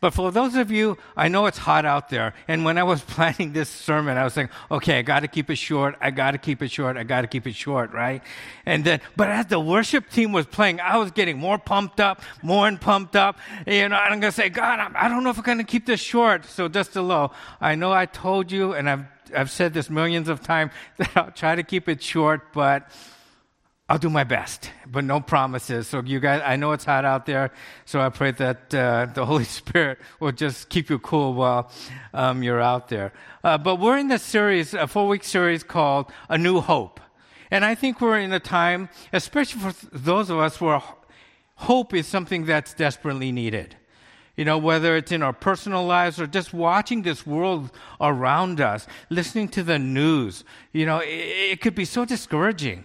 But for those of you, I know it's hot out there. And when I was planning this sermon, I was saying, okay, I got to keep it short. I got to keep it short. I got to keep it short, right? And then, but as the worship team was playing, I was getting more pumped up, more and pumped up. You know, and I'm going to say, God, I do not know if I'm going to keep this short. So just a low. I know I told you, and I've, I've said this millions of times, that I'll try to keep it short, but I'll do my best, but no promises. So you guys, I know it's hot out there, so I pray that uh, the Holy Spirit will just keep you cool while um, you're out there. Uh, but we're in this series, a four-week series called A New Hope, and I think we're in a time, especially for those of us where hope is something that's desperately needed. You know, whether it's in our personal lives or just watching this world around us, listening to the news, you know, it, it could be so discouraging.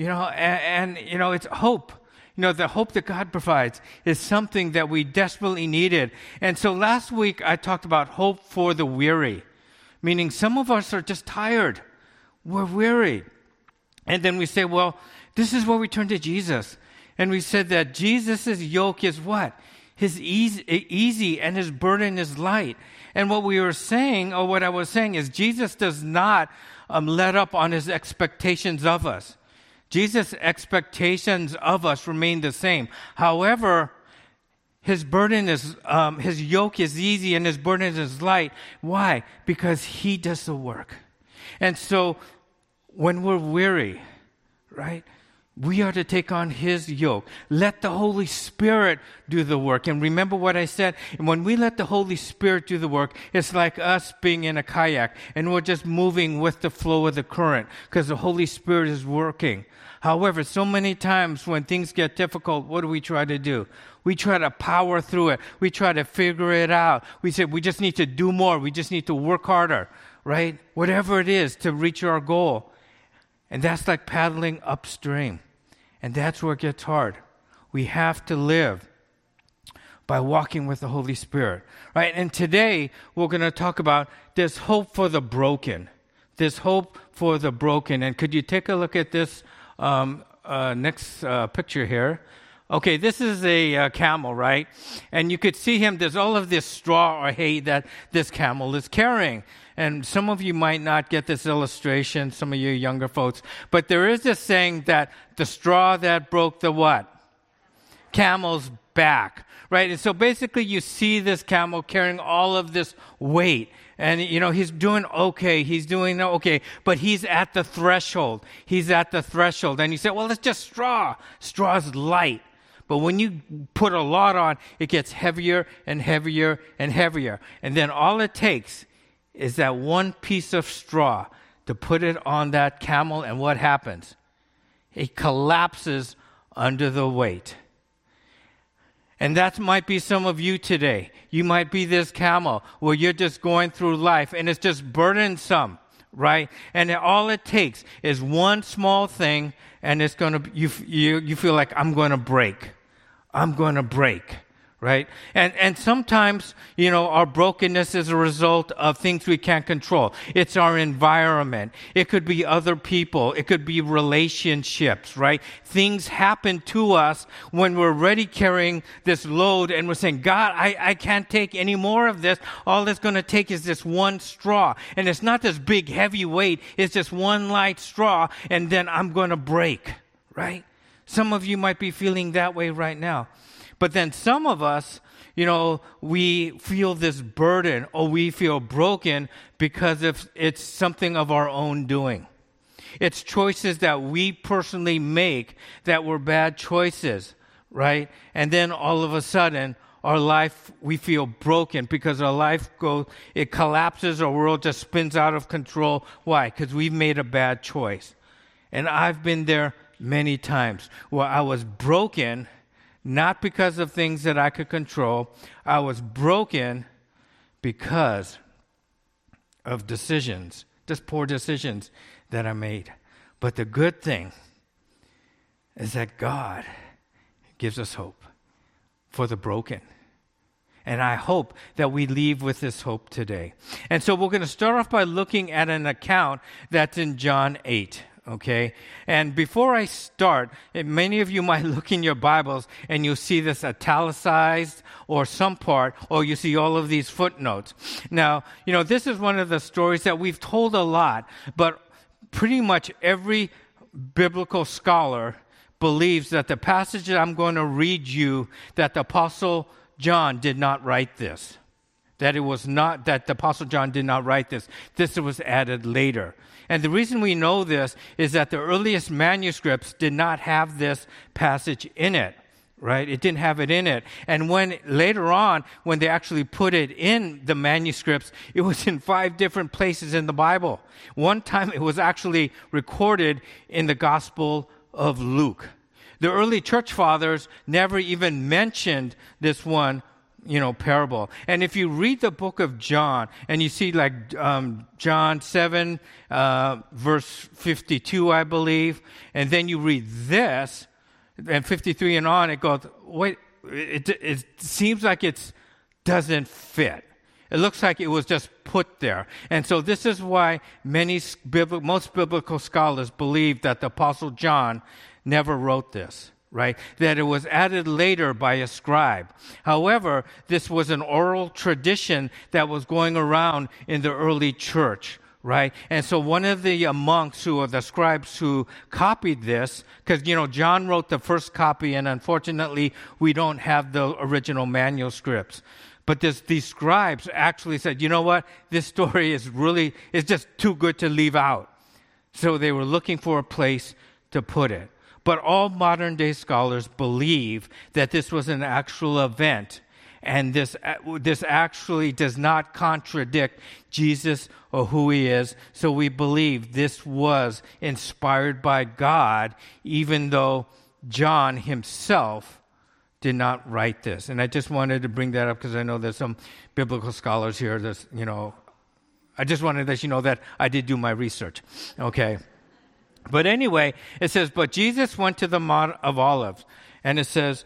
You know, and, and, you know, it's hope. You know, the hope that God provides is something that we desperately needed. And so last week I talked about hope for the weary, meaning some of us are just tired. We're weary. And then we say, well, this is where we turn to Jesus. And we said that Jesus' yoke is what? His easy, easy and his burden is light. And what we were saying, or what I was saying, is Jesus does not um, let up on his expectations of us. Jesus' expectations of us remain the same. However, his burden is, um, his yoke is easy and his burden is light. Why? Because he does the work. And so when we're weary, right? We are to take on His yoke. Let the Holy Spirit do the work. And remember what I said? And when we let the Holy Spirit do the work, it's like us being in a kayak and we're just moving with the flow of the current because the Holy Spirit is working. However, so many times when things get difficult, what do we try to do? We try to power through it. We try to figure it out. We say we just need to do more. We just need to work harder, right? Whatever it is to reach our goal. And that's like paddling upstream. And that's where it gets hard. We have to live by walking with the Holy Spirit, right? And today we're going to talk about this hope for the broken. This hope for the broken. And could you take a look at this um, uh, next uh, picture here? Okay, this is a uh, camel, right? And you could see him, there's all of this straw or hay that this camel is carrying. And some of you might not get this illustration, some of you younger folks, but there is this saying that the straw that broke the what? Camel's back, right? And so basically you see this camel carrying all of this weight. And, you know, he's doing okay. He's doing okay. But he's at the threshold. He's at the threshold. And you say, well, it's just straw. Straw's light. But when you put a lot on, it gets heavier and heavier and heavier. And then all it takes is that one piece of straw to put it on that camel, and what happens? It collapses under the weight. And that might be some of you today. You might be this camel where you're just going through life and it's just burdensome, right? And all it takes is one small thing and it's going to, you, you, you feel like I'm going to break. I'm going to break right? And, and sometimes, you know, our brokenness is a result of things we can't control. It's our environment. It could be other people. It could be relationships, right? Things happen to us when we're already carrying this load and we're saying, God, I, I can't take any more of this. All it's going to take is this one straw. And it's not this big heavy weight. It's just one light straw and then I'm going to break, right? Some of you might be feeling that way right now. But then some of us, you know, we feel this burden or we feel broken because if it's something of our own doing. It's choices that we personally make that were bad choices, right? And then all of a sudden, our life we feel broken because our life goes it collapses our world just spins out of control why because we've made a bad choice and i've been there many times where I was broken, not because of things that I could control. I was broken because of decisions, just poor decisions that I made. But the good thing is that God gives us hope for the broken. And I hope that we leave with this hope today. And so we're going to start off by looking at an account that's in John 8. Okay? And before I start, eh, many of you might look in your Bibles and you'll see this italicized or some part, or you see all of these footnotes. Now, you know, this is one of the stories that we've told a lot, but pretty much every biblical scholar believes that the passage that I'm going to read you, that the Apostle John did not write this. That it was not, that the Apostle John did not write this. This was added later. And the reason we know this is that the earliest manuscripts did not have this passage in it right? It didn't have it in it. And when later on, when they actually put it in the manuscripts, it was in five different places in the Bible. One time it was actually recorded in the Gospel of Luke. The early church fathers never even mentioned this one you know, parable. And if you read the book of John and you see like um, John 7, uh, verse 52, I believe, and then you read this, and 53 and on, it goes, wait, it, it seems like it doesn't fit. It looks like it was just put there. And so this is why many, most biblical scholars believe that the Apostle John never wrote this right? That it was added later by a scribe. However, this was an oral tradition that was going around in the early church. Right? And so one of the uh, monks who are the scribes who copied this, because, you know, John wrote the first copy and unfortunately we don't have the original manuscripts. But this, these scribes actually said, you know what? This story is really, it's just too good to leave out. So they were looking for a place to put it. But all modern day scholars believe that this was an actual event. And this, uh, this actually does not contradict Jesus or who he is. So we believe this was inspired by God, even though John himself did not write this. And I just wanted to bring that up because I know there's some biblical scholars here that, you know, I just wanted to let you know that I did do my research. Okay. But anyway, it says, But Jesus went to the Mount of Olives. And it says,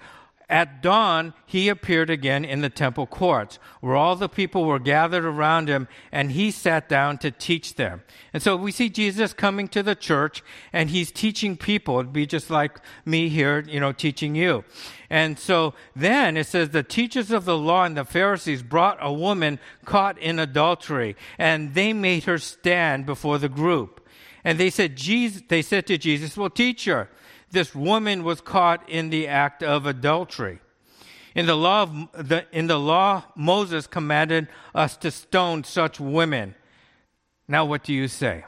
At dawn, he appeared again in the temple courts, where all the people were gathered around him, and he sat down to teach them. And so we see Jesus coming to the church, and he's teaching people. It'd be just like me here, you know, teaching you. And so then it says, The teachers of the law and the Pharisees brought a woman caught in adultery, and they made her stand before the group. And they said, Jesus, they said to Jesus, well, teacher, this woman was caught in the act of adultery. In the law, of, the, in the law, Moses commanded us to stone such women. Now, what do you say?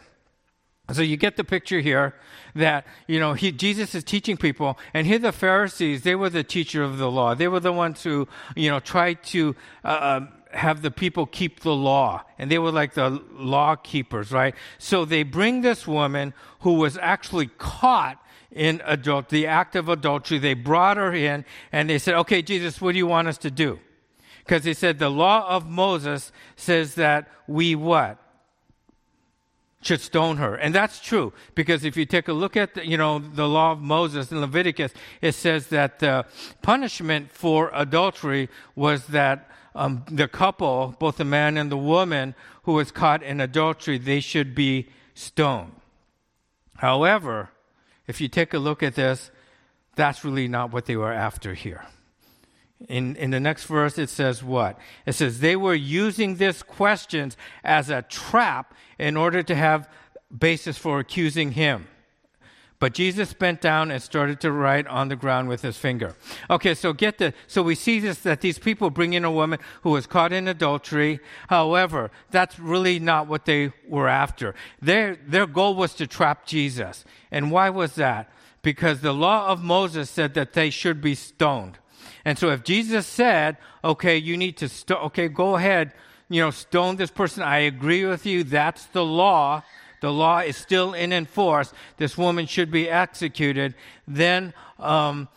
So you get the picture here that, you know, he, Jesus is teaching people, and here the Pharisees, they were the teacher of the law. They were the ones who, you know, tried to uh, um, have the people keep the law. And they were like the law keepers, right? So they bring this woman who was actually caught in adult, the act of adultery. They brought her in and they said, okay, Jesus, what do you want us to do? Because they said the law of Moses says that we what? should stone her. And that's true because if you take a look at the, you know the law of Moses in Leviticus, it says that the punishment for adultery was that um, the couple, both the man and the woman who was caught in adultery, they should be stoned. However, if you take a look at this, that's really not what they were after here. In, in the next verse, it says what? It says they were using this questions as a trap in order to have basis for accusing him. But Jesus bent down and started to write on the ground with his finger. Okay, so get the, so we see this, that these people bring in a woman who was caught in adultery. However, that's really not what they were after. Their, their goal was to trap Jesus. And why was that? Because the law of Moses said that they should be stoned. And so if Jesus said, okay, you need to, st- okay, go ahead, you know, stone this person. I agree with you. That's the law the law is still in enforce, this woman should be executed, then um,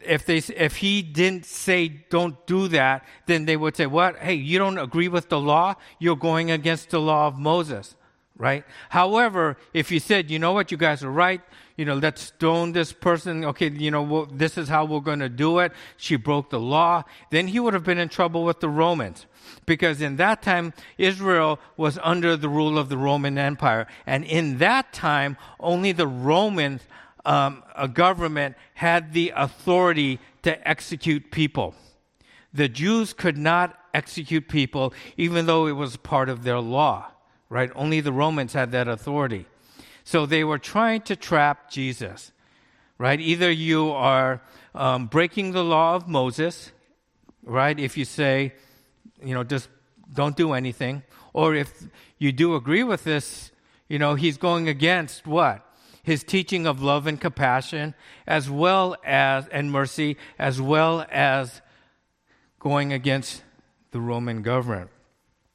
if they if he didn't say don't do that, then they would say, "What? Hey, you don't agree with the law? You're going against the law of Moses." right? However, if you said, you know what, you guys are right, you know, let's stone this person, okay, you know, well, this is how we're going to do it, she broke the law, then he would have been in trouble with the Romans. Because in that time, Israel was under the rule of the Roman Empire. And in that time, only the Roman um, government had the authority to execute people. The Jews could not execute people, even though it was part of their law right? Only the Romans had that authority. So they were trying to trap Jesus, right? Either you are um, breaking the law of Moses, right? If you say, you know, just don't do anything, or if you do agree with this, you know, he's going against what? His teaching of love and compassion, as well as, and mercy, as well as going against the Roman government.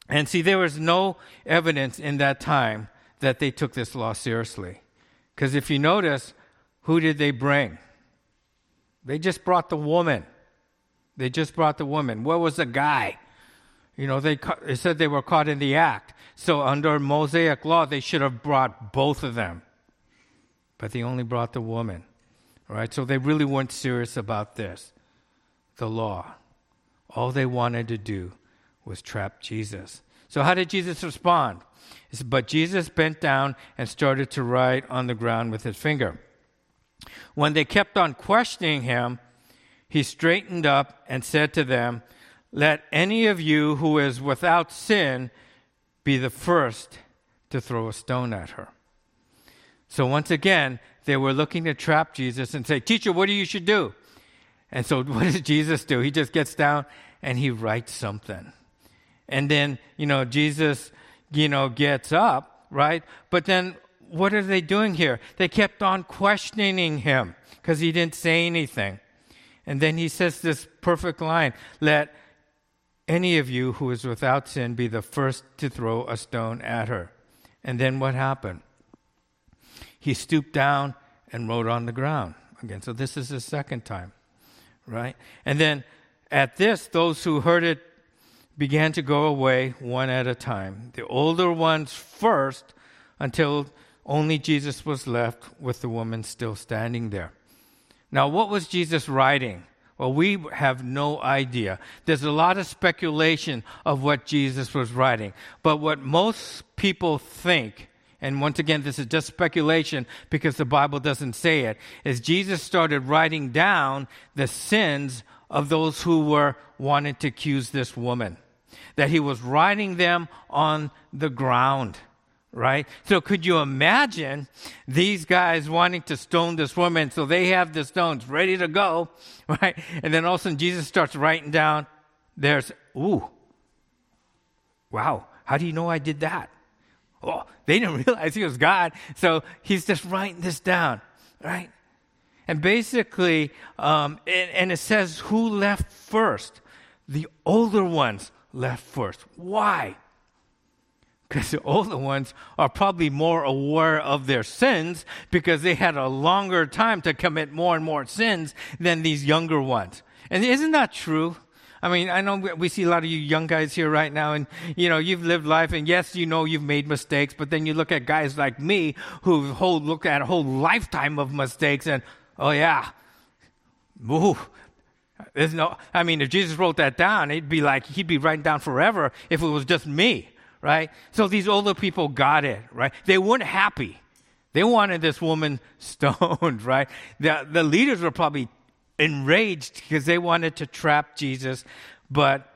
And see, there was no evidence in that time that they took this law seriously. Because if you notice, who did they bring? They just brought the woman. They just brought the woman. Where was the guy? You know, they, they said they were caught in the act. So under Mosaic law, they should have brought both of them. But they only brought the woman. Right? So they really weren't serious about this, the law. All they wanted to do was trap Jesus. So, how did Jesus respond? But Jesus bent down and started to write on the ground with his finger. When they kept on questioning him, he straightened up and said to them, Let any of you who is without sin be the first to throw a stone at her. So, once again, they were looking to trap Jesus and say, Teacher, what do you should do? And so, what does Jesus do? He just gets down and he writes something. And then, you know, Jesus, you know, gets up, right? But then what are they doing here? They kept on questioning him because he didn't say anything. And then he says this perfect line Let any of you who is without sin be the first to throw a stone at her. And then what happened? He stooped down and wrote on the ground again. So this is the second time, right? And then at this, those who heard it began to go away one at a time, the older ones first, until only Jesus was left with the woman still standing there. Now, what was Jesus writing? Well, we have no idea. There's a lot of speculation of what Jesus was writing. But what most people think, and once again, this is just speculation because the Bible doesn't say it, is Jesus started writing down the sins of those who were wanting to accuse this woman that he was writing them on the ground right? So could you imagine these guys wanting to stone this woman? So they have the stones ready to go, right? And then all of a sudden Jesus starts writing down, there's, ooh, wow, how do you know I did that? Oh, they didn't realize he was God. So he's just writing this down, right? And basically, um, and, and it says who left first? The older ones left first. Why? Because the older ones are probably more aware of their sins because they had a longer time to commit more and more sins than these younger ones. And isn't that true? I mean, I know we see a lot of you young guys here right now, and you know you've lived life, and yes, you know you've made mistakes. But then you look at guys like me who whole look at a whole lifetime of mistakes, and oh yeah, ooh, there's no, I mean, if Jesus wrote that down, it'd be like he'd be writing down forever if it was just me, right? So these older people got it, right? They weren't happy. They wanted this woman stoned, right? The, the leaders were probably enraged because they wanted to trap Jesus, but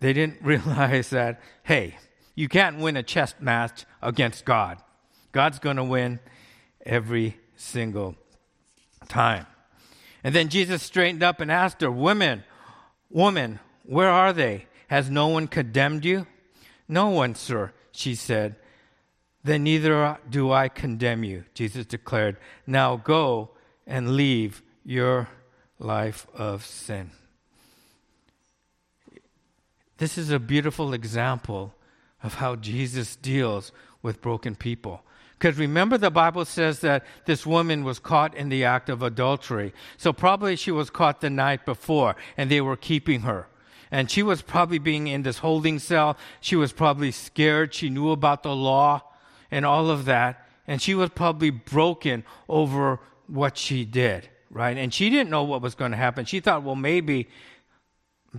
they didn't realize that, hey, you can't win a chess match against God. God's going to win every single time. And then Jesus straightened up and asked her, Women, woman, where are they? Has no one condemned you? No one, sir, she said. Then neither do I condemn you, Jesus declared. Now go and leave your life of sin. This is a beautiful example of how Jesus deals with broken people. Because remember, the Bible says that this woman was caught in the act of adultery. So probably she was caught the night before and they were keeping her. And she was probably being in this holding cell. She was probably scared. She knew about the law, and all of that. And she was probably broken over what she did, right? And she didn't know what was going to happen. She thought, well, maybe,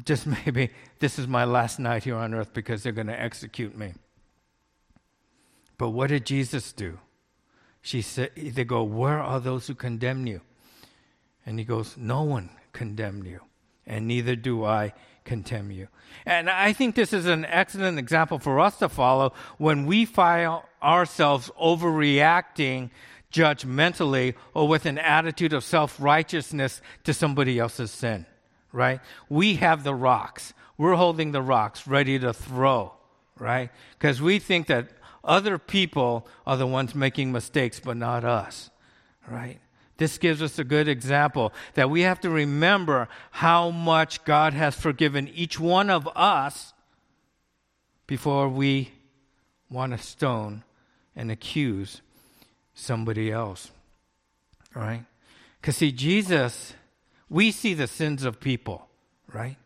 just maybe, this is my last night here on earth because they're going to execute me. But what did Jesus do? She said, they go, Where are those who condemn you? And he goes, No one condemned you, and neither do I condemn you. And I think this is an excellent example for us to follow when we find ourselves overreacting judgmentally or with an attitude of self righteousness to somebody else's sin, right? We have the rocks. We're holding the rocks ready to throw, right? Because we think that other people are the ones making mistakes, but not us, right? This gives us a good example that we have to remember how much God has forgiven each one of us before we want to stone and accuse somebody else. Right? Because, see, Jesus, we see the sins of people, right?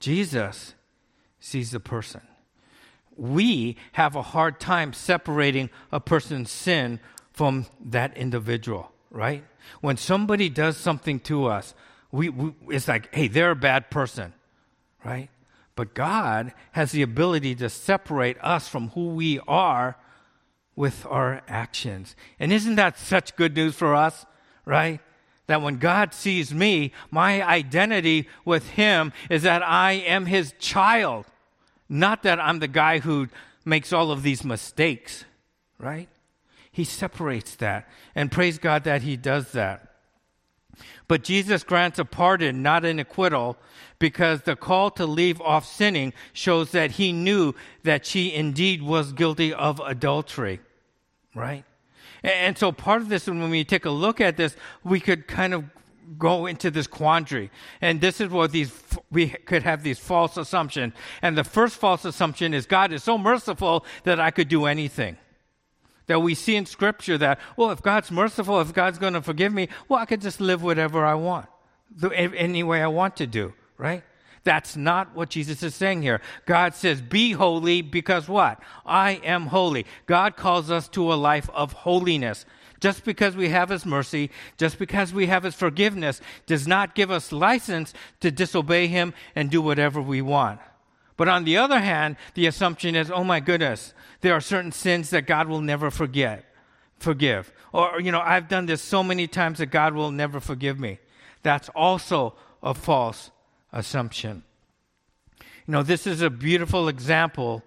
Jesus sees the person we have a hard time separating a person's sin from that individual, right? When somebody does something to us, we, we, it's like, hey, they're a bad person, right? But God has the ability to separate us from who we are with our actions. And isn't that such good news for us, right? That when God sees me, my identity with Him is that I am His child. Not that I'm the guy who makes all of these mistakes, right? He separates that. And praise God that He does that. But Jesus grants a pardon, not an acquittal, because the call to leave off sinning shows that he knew that she indeed was guilty of adultery, right? And so part of this, when we take a look at this, we could kind of go into this quandary. And this is where these, we could have these false assumptions. And the first false assumption is God is so merciful that I could do anything. That we see in Scripture that, well, if God's merciful, if God's going to forgive me, well, I could just live whatever I want, any way I want to do, right? That's not what Jesus is saying here. God says, be holy because what? I am holy. God calls us to a life of holiness. Just because we have His mercy, just because we have His forgiveness, does not give us license to disobey Him and do whatever we want. But on the other hand, the assumption is, oh my goodness, there are certain sins that God will never forget, forgive. Or, you know, I've done this so many times that God will never forgive me. That's also a false assumption. You know, this is a beautiful example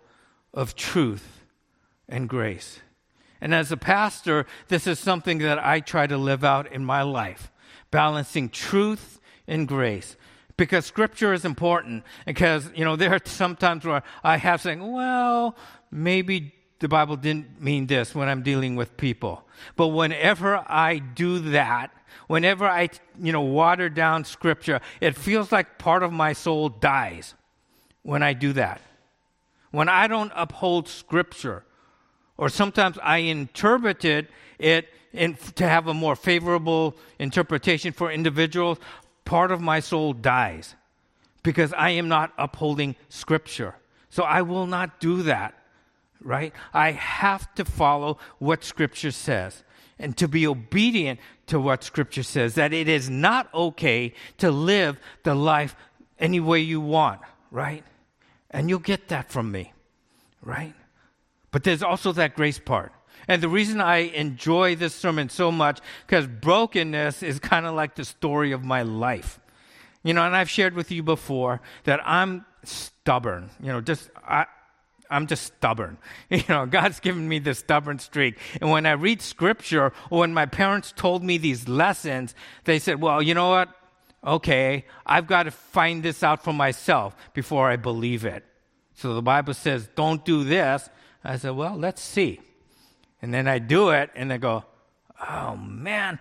of truth and grace. And as a pastor, this is something that I try to live out in my life, balancing truth and grace. Because scripture is important. Because, you know, there are some times where I have saying, well, maybe the Bible didn't mean this when I'm dealing with people. But whenever I do that, whenever I, you know, water down scripture, it feels like part of my soul dies when I do that. When I don't uphold scripture, or sometimes I interpreted it in, to have a more favorable interpretation for individuals, part of my soul dies because I am not upholding Scripture. So I will not do that, right? I have to follow what Scripture says and to be obedient to what Scripture says, that it is not okay to live the life any way you want, right? And you'll get that from me, right? But there's also that grace part. And the reason I enjoy this sermon so much, because brokenness is kind of like the story of my life. You know, and I've shared with you before that I'm stubborn. You know, just I, I'm just stubborn. You know, God's given me this stubborn streak. And when I read scripture or when my parents told me these lessons, they said, well, you know what? Okay, I've got to find this out for myself before I believe it. So the Bible says, don't do this. I said, well, let's see. And then I do it and I go, oh man,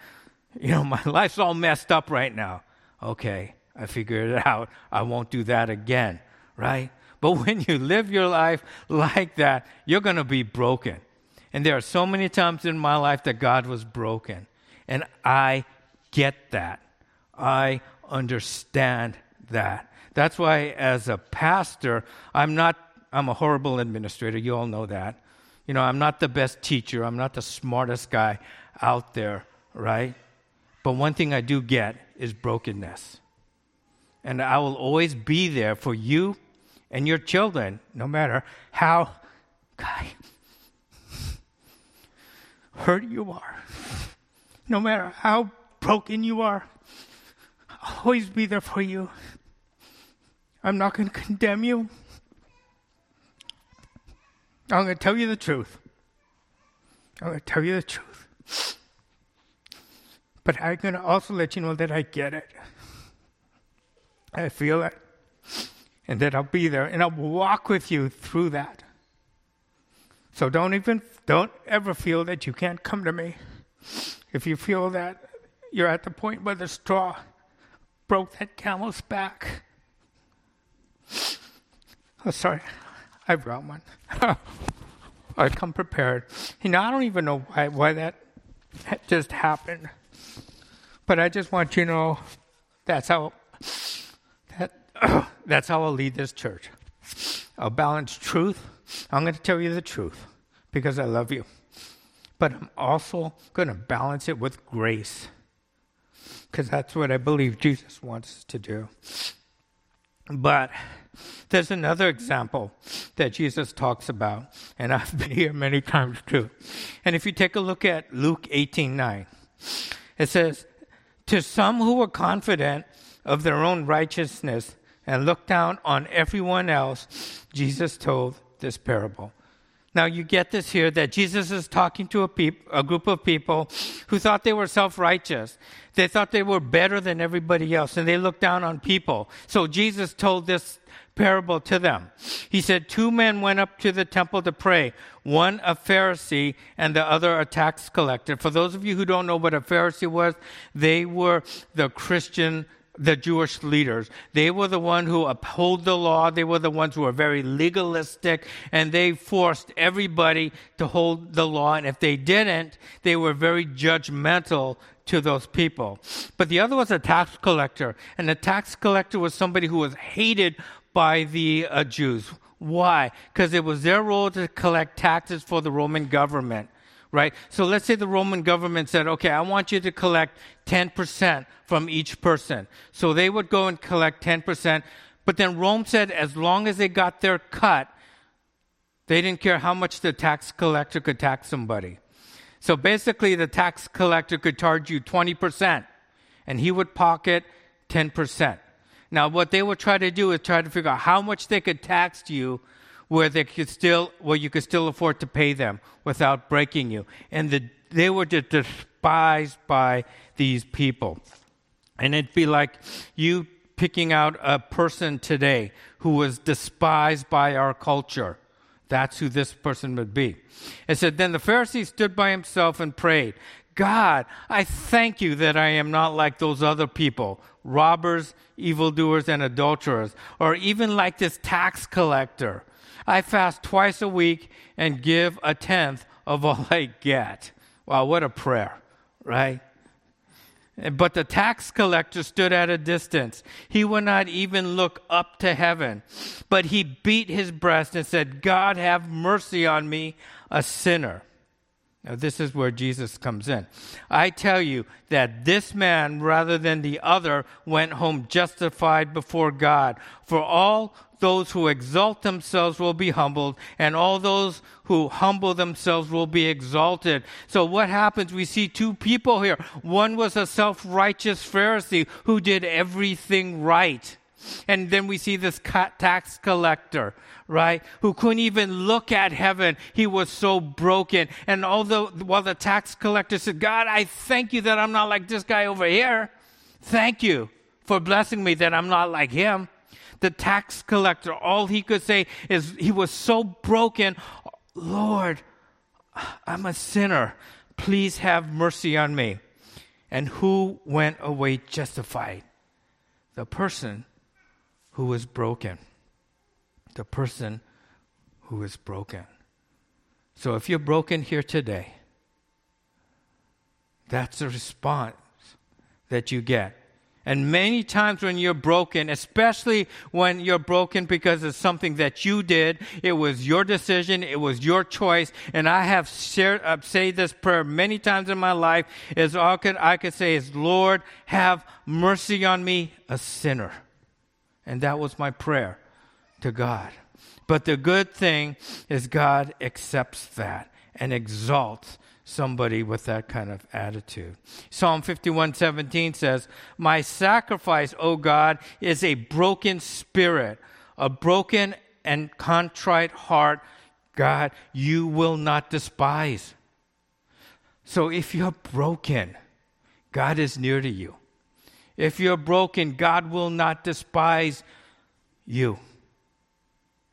you know, my life's all messed up right now. Okay, I figured it out. I won't do that again, right? But when you live your life like that, you're going to be broken. And there are so many times in my life that God was broken. And I get that. I understand that. That's why, as a pastor, I'm not I'm a horrible administrator. You all know that. You know, I'm not the best teacher, I'm not the smartest guy out there, right? But one thing I do get is brokenness. And I will always be there for you and your children, no matter how hurt you are, no matter how broken you are. I'll always be there for you. I'm not going to condemn you. I'm going to tell you the truth. I'm going to tell you the truth. But I'm going to also let you know that I get it. I feel it. And that I'll be there and I'll walk with you through that. So don't even, don't ever feel that you can't come to me. If you feel that you're at the point where the straw broke that camel's back. Oh, sorry. I brought one. I come prepared. You know, I don't even know why, why that just happened. But I just want you to know that's how that, that's how I'll lead this church. I'll balance truth. I'm going to tell you the truth because I love you. But I'm also going to balance it with grace because that's what I believe Jesus wants to do. But there's another example that Jesus talks about, and I've been here many times too. And if you take a look at Luke 18 9, it says, To some who were confident of their own righteousness and looked down on everyone else, Jesus told this parable. Now, you get this here that Jesus is talking to a, peop- a group of people who thought they were self righteous. They thought they were better than everybody else, and they looked down on people. So, Jesus told this parable to them. He said, Two men went up to the temple to pray, one a Pharisee and the other a tax collector. For those of you who don't know what a Pharisee was, they were the Christian the Jewish leaders. They were the one who uphold the law. They were the ones who were very legalistic and they forced everybody to hold the law. And if they didn't, they were very judgmental to those people. But the other was a tax collector. And the tax collector was somebody who was hated by the uh, Jews. Why? Because it was their role to collect taxes for the Roman government right? So let's say the Roman government said, okay, I want you to collect 10% from each person. So they would go and collect 10%. But then Rome said as long as they got their cut, they didn't care how much the tax collector could tax somebody. So basically, the tax collector could charge you 20%, and he would pocket 10%. Now, what they would try to do is try to figure out how much they could tax you where they could still, where you could still afford to pay them without breaking you. And the, they were just despised by these people. And it'd be like you picking out a person today who was despised by our culture. That's who this person would be. It said, Then the Pharisee stood by himself and prayed, God, I thank you that I am not like those other people, robbers, evildoers, and adulterers, or even like this tax collector. I fast twice a week and give a tenth of all I get. Wow, what a prayer, right? But the tax collector stood at a distance. He would not even look up to heaven, but he beat his breast and said, God, have mercy on me, a sinner. Now, this is where Jesus comes in. I tell you that this man, rather than the other, went home justified before God. For all those who exalt themselves will be humbled, and all those who humble themselves will be exalted. So, what happens? We see two people here. One was a self righteous Pharisee who did everything right. And then we see this tax collector, right? Who couldn't even look at heaven. He was so broken. And although, while the tax collector said, God, I thank you that I'm not like this guy over here. Thank you for blessing me that I'm not like him the tax collector, all he could say is he was so broken, Lord, I'm a sinner. Please have mercy on me. And who went away justified? The person who was broken. The person who was broken. So if you're broken here today, that's the response that you get. And many times when you're broken, especially when you're broken because of something that you did, it was your decision, it was your choice. And I have shared, I've said this prayer many times in my life. Is all could, I could say is, Lord, have mercy on me, a sinner. And that was my prayer to God. But the good thing is God accepts that and exalts somebody with that kind of attitude. Psalm 51:17 says, "My sacrifice, O God, is a broken spirit, a broken and contrite heart, God, you will not despise." So if you're broken, God is near to you. If you're broken, God will not despise you.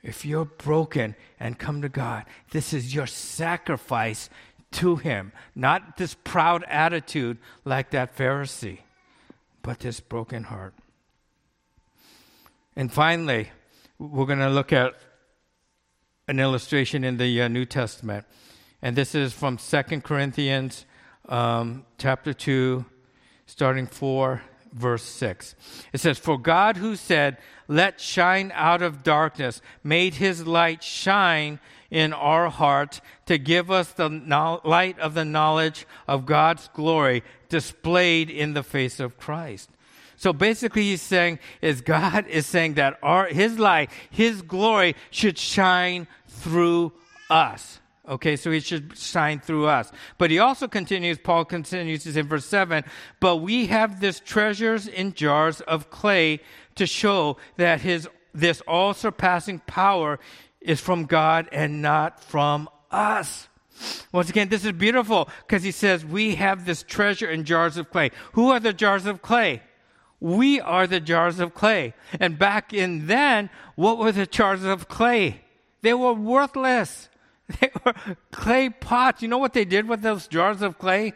If you're broken and come to God, this is your sacrifice to him. Not this proud attitude like that Pharisee, but this broken heart. And finally, we're going to look at an illustration in the uh, New Testament. And this is from Second Corinthians um, chapter 2, starting 4, verse 6. It says, For God who said, Let shine out of darkness, made his light shine in our heart to give us the no- light of the knowledge of God's glory displayed in the face of Christ. So basically, he's saying is God is saying that our His light, His glory should shine through us. Okay, so he should shine through us. But he also continues, Paul continues in verse 7 But we have this treasures in jars of clay to show that his this all surpassing power is from God and not from us. Once again, this is beautiful because he says we have this treasure in jars of clay. Who are the jars of clay? We are the jars of clay. And back in then, what were the jars of clay? They were worthless. They were clay pots. You know what they did with those jars of clay?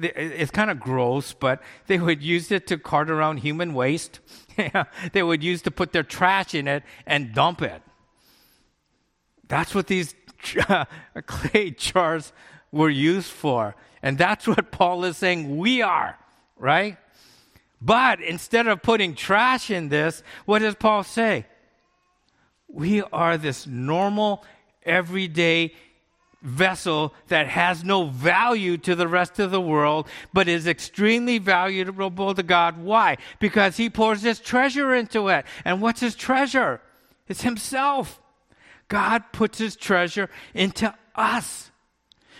It's kind of gross, but they would use it to cart around human waste. they would use to put their trash in it and dump it. That's what these clay jars were used for. And that's what Paul is saying we are, right? But instead of putting trash in this, what does Paul say? We are this normal, everyday vessel that has no value to the rest of the world, but is extremely valuable to God. Why? Because He pours His treasure into it. And what's His treasure? It's Himself. God puts his treasure into us.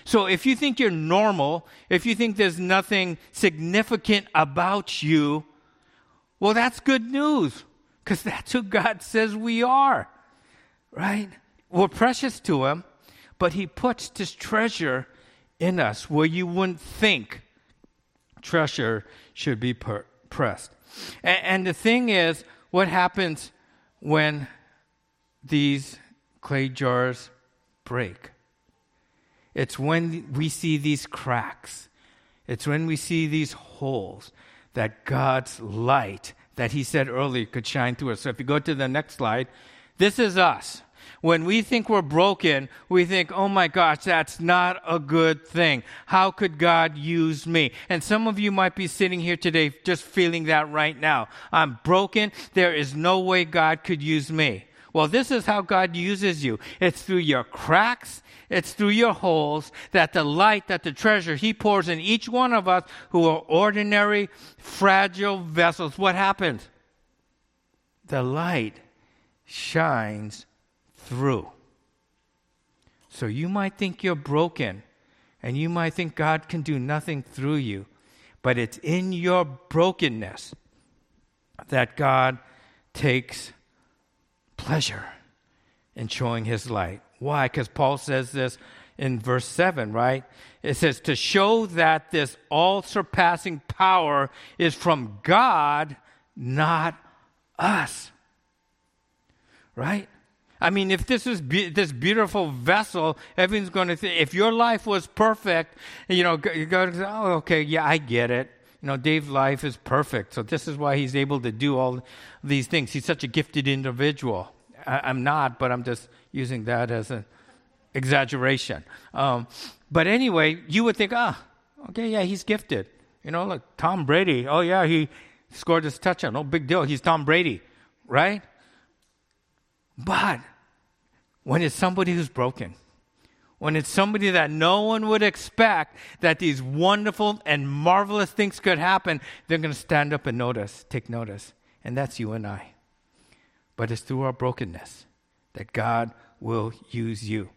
So if you think you're normal, if you think there's nothing significant about you, well, that's good news because that's who God says we are, right? We're precious to him, but he puts this treasure in us where you wouldn't think treasure should be per- pressed. And, and the thing is, what happens when these clay jars break. It's when we see these cracks, it's when we see these holes that God's light, that He said earlier, could shine through us. So if you go to the next slide, this is us. When we think we're broken, we think, oh my gosh, that's not a good thing. How could God use me? And some of you might be sitting here today just feeling that right now. I'm broken. There is no way God could use me. Well, this is how God uses you. It's through your cracks, it's through your holes that the light, that the treasure He pours in each one of us who are ordinary, fragile vessels. What happens? The light shines through. So you might think you're broken and you might think God can do nothing through you, but it's in your brokenness that God takes pleasure in showing his light. Why? Because Paul says this in verse 7, right? It says, to show that this all surpassing power is from God, not us. Right? I mean, if this is be- this beautiful vessel, everyone's going to think, if your life was perfect, you know, you go, oh, okay, yeah, I get it. You know, Dave's life is perfect. So this is why he's able to do all these things. He's such a gifted individual. I, am not, but I'm just using that as an exaggeration. Um, but anyway, you would think, ah, okay, yeah, he's gifted. You know, like Tom Brady. Oh, yeah, he scored his touchdown. No big deal. He's Tom Brady, right? But when it's somebody who's broken, when it's somebody that no one would expect that these wonderful and marvelous things could happen, they're going to stand up and notice, take notice. And that's you and I. But it's through our brokenness that God will use you.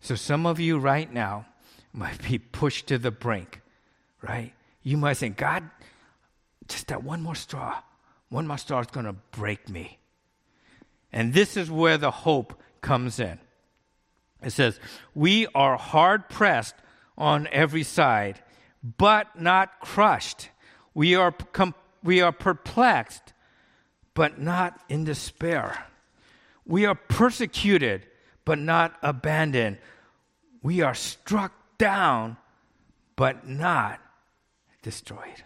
So some of you right now might be pushed to the brink, right? You might think, God, just that one more straw, one more straw is going to break me. And this is where the hope comes in. It says, We are hard pressed on every side, but not crushed. We are, com- we are perplexed, but not in despair. We are persecuted, but not abandoned. We are struck down, but not destroyed.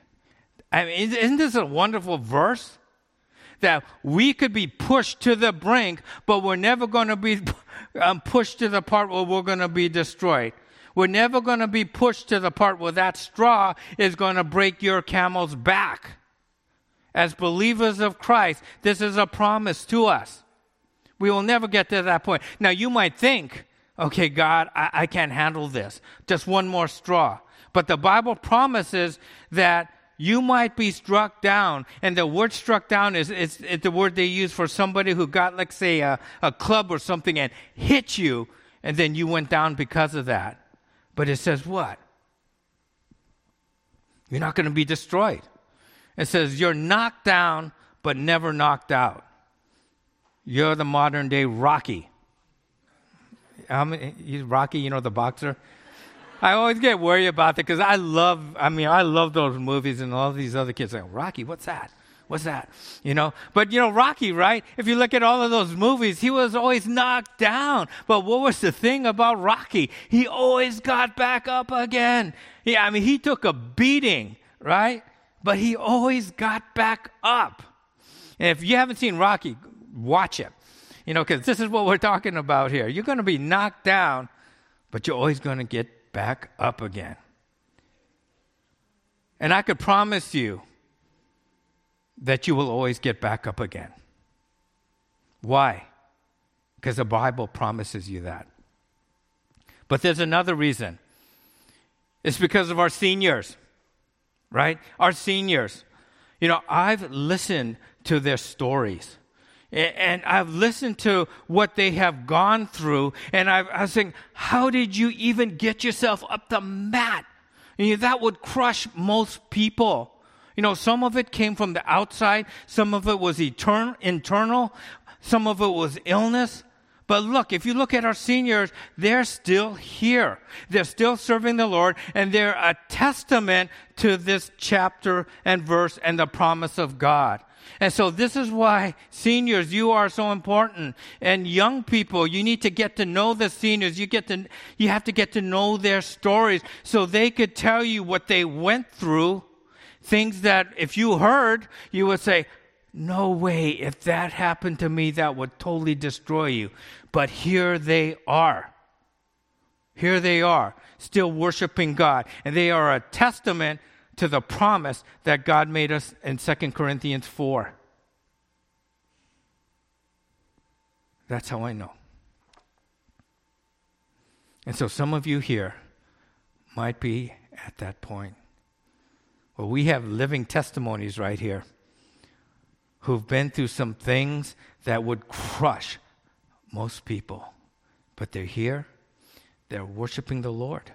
I mean, isn't this a wonderful verse? That we could be pushed to the brink, but we're never going to be um, pushed to the part where we're going to be destroyed. We're never going to be pushed to the part where that straw is going to break your camel's back. As believers of Christ, this is a promise to us. We will never get to that point. Now, you might think, okay, God, I, I can't handle this. Just one more straw. But the Bible promises that you might be struck down. And the word struck down is, is the word they use for somebody who got, like, say, a, a club or something and hit you, and then you went down because of that. But it says what? You're not going to be destroyed. It says you're knocked down, but never knocked out. You're the modern day Rocky. How many, Rocky, you know, the boxer? I always get worried about that because I love, I mean, I love those movies and all these other kids like, Rocky, what's that? What's that? You know? But you know, Rocky, right? If you look at all of those movies, he was always knocked down. But what was the thing about Rocky? He always got back up again. Yeah, I mean, he took a beating, right? But he always got back up. And if you haven't seen Rocky, watch it. You know, because this is what we're talking about here. You're going to be knocked down, but you're always going to get back up again. And I could promise you that you will always get back up again. Why? Because the Bible promises you that. But there's another reason. It's because of our seniors, right? Our seniors. You know, I've listened to their stories and I've listened to what they have gone through, and I've, I was saying, how did you even get yourself up the mat? And that would crush most people. You know, some of it came from the outside, some of it was etern- internal, some of it was illness. But look, if you look at our seniors, they're still here. They're still serving the Lord, and they're a testament to this chapter and verse and the promise of God. And so this is why seniors, you are so important. And young people, you need to get to know the seniors. You get to, you have to get to know their stories so they could tell you what they went through. Things that if you heard, you would say, no way, if that happened to me, that would totally destroy you. But here they are. Here they are, still worshiping God. And they are a testament to the promise that God made us in 2 Corinthians 4. That's how I know. And so some of you here might be at that point. Well, we have living testimonies right here who've been through some things that would crush most people. But they're here, they're worshiping the Lord.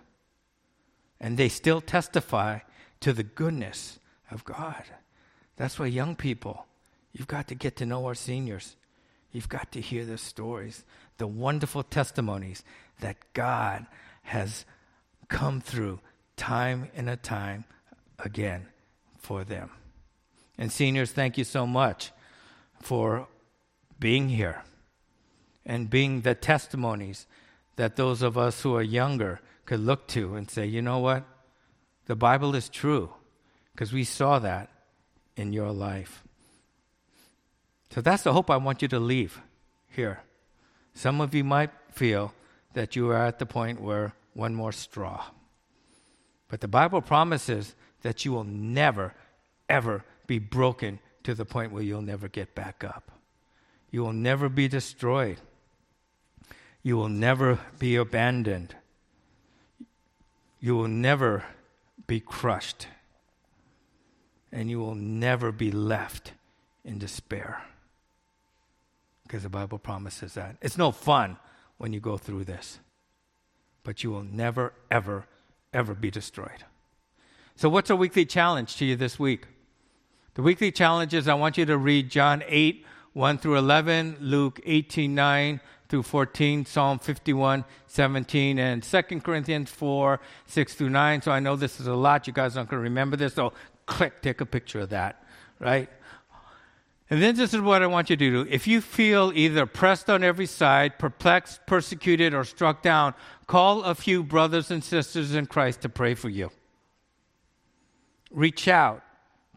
And they still testify to the goodness of God. That's why young people, you've got to get to know our seniors. You've got to hear the stories, the wonderful testimonies that God has come through time and a time again for them. And seniors, thank you so much for being here and being the testimonies that those of us who are younger could look to and say, you know what? The Bible is true because we saw that in your life. So that's the hope I want you to leave here. Some of you might feel that you are at the point where one more straw. But the Bible promises that you will never, ever be broken to the point where you'll never get back up. You will never be destroyed. You will never be abandoned. You will never be crushed. And you will never be left in despair. Because the Bible promises that. It's no fun when you go through this, but you will never, ever, ever be destroyed. So, what's a weekly challenge to you this week? The weekly challenge is I want you to read John 8, 1 through 11, Luke 18, 9 through 14, Psalm 51, 17, and 2 Corinthians 4, 6 through 9. So I know this is a lot. You guys aren't going to remember this. So click, take a picture of that, right? And then this is what I want you to do. If you feel either pressed on every side, perplexed, persecuted, or struck down, call a few brothers and sisters in Christ to pray for you. Reach out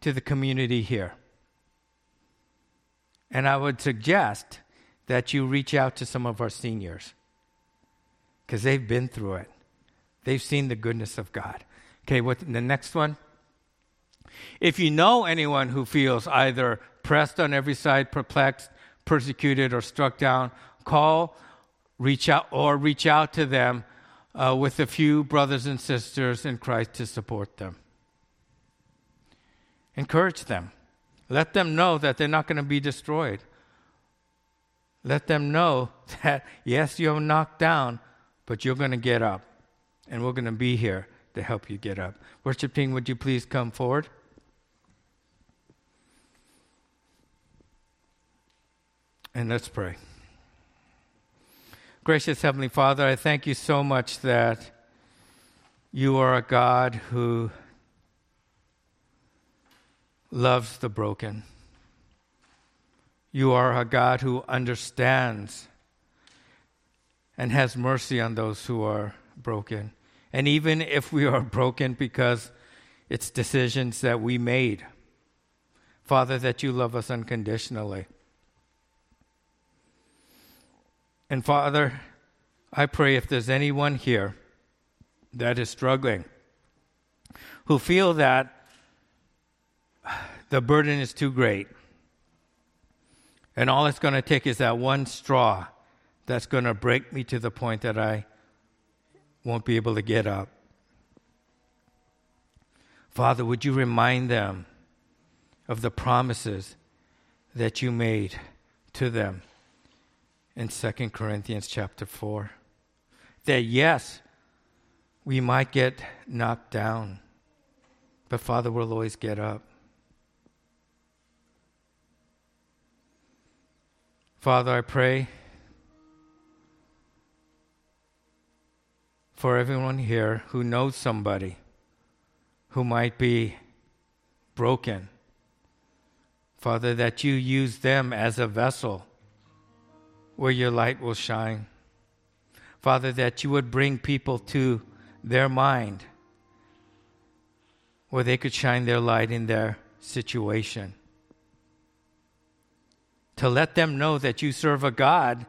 to the community here. And I would suggest that you reach out to some of our seniors because they've been through it. They've seen the goodness of God. Okay, what the next one? If you know anyone who feels either pressed on every side, perplexed, persecuted, or struck down, call, reach out, or reach out to them uh, with a few brothers and sisters in Christ to support them. Encourage them. Let them know that they're not going to be destroyed. Let them know that, yes, you're knocked down, but you're going to get up. And we're going to be here to help you get up. Worship team, would you please come forward? And let's pray. Gracious Heavenly Father, I thank you so much that you are a God who loves the broken. You are a God who understands and has mercy on those who are broken. And even if we are broken because it's decisions that we made, Father, that you love us unconditionally. And Father, I pray if there's anyone here that is struggling, who feel that the burden is too great. And all it's going to take is that one straw that's going to break me to the point that I won't be able to get up. Father, would you remind them of the promises that you made to them in 2 Corinthians chapter 4? That yes, we might get knocked down, but Father, we'll always get up. Father, I pray for everyone here who knows somebody who might be broken. Father, that you use them as a vessel where your light will shine. Father, that you would bring people to their mind where they could shine their light in their situation to let them know that you serve a God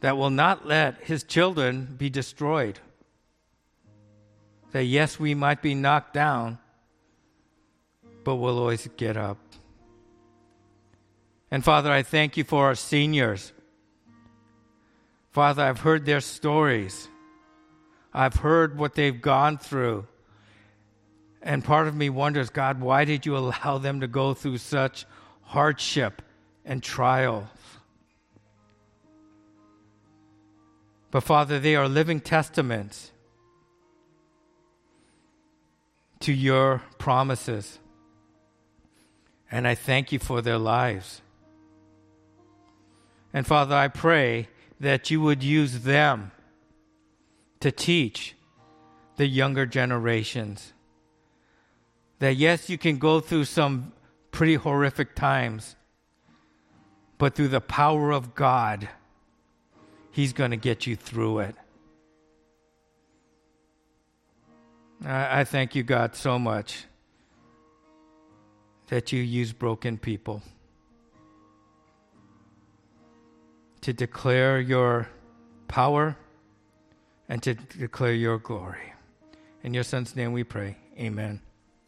that will not let his children be destroyed. That yes, we might be knocked down, but we'll always get up. And Father, I thank you for our seniors. Father, I've heard their stories. I've heard what they've gone through. And part of me wonders, God, why did you allow them to go through such hardship and trials. But Father, they are living testaments to your promises. And I thank you for their lives. And Father, I pray that you would use them to teach the younger generations that yes, you can go through some pretty horrific times, but through the power of God, He's going to get you through it. I, I thank you, God, so much that you use broken people to declare your power and to declare your glory. In your son's name we pray. Amen.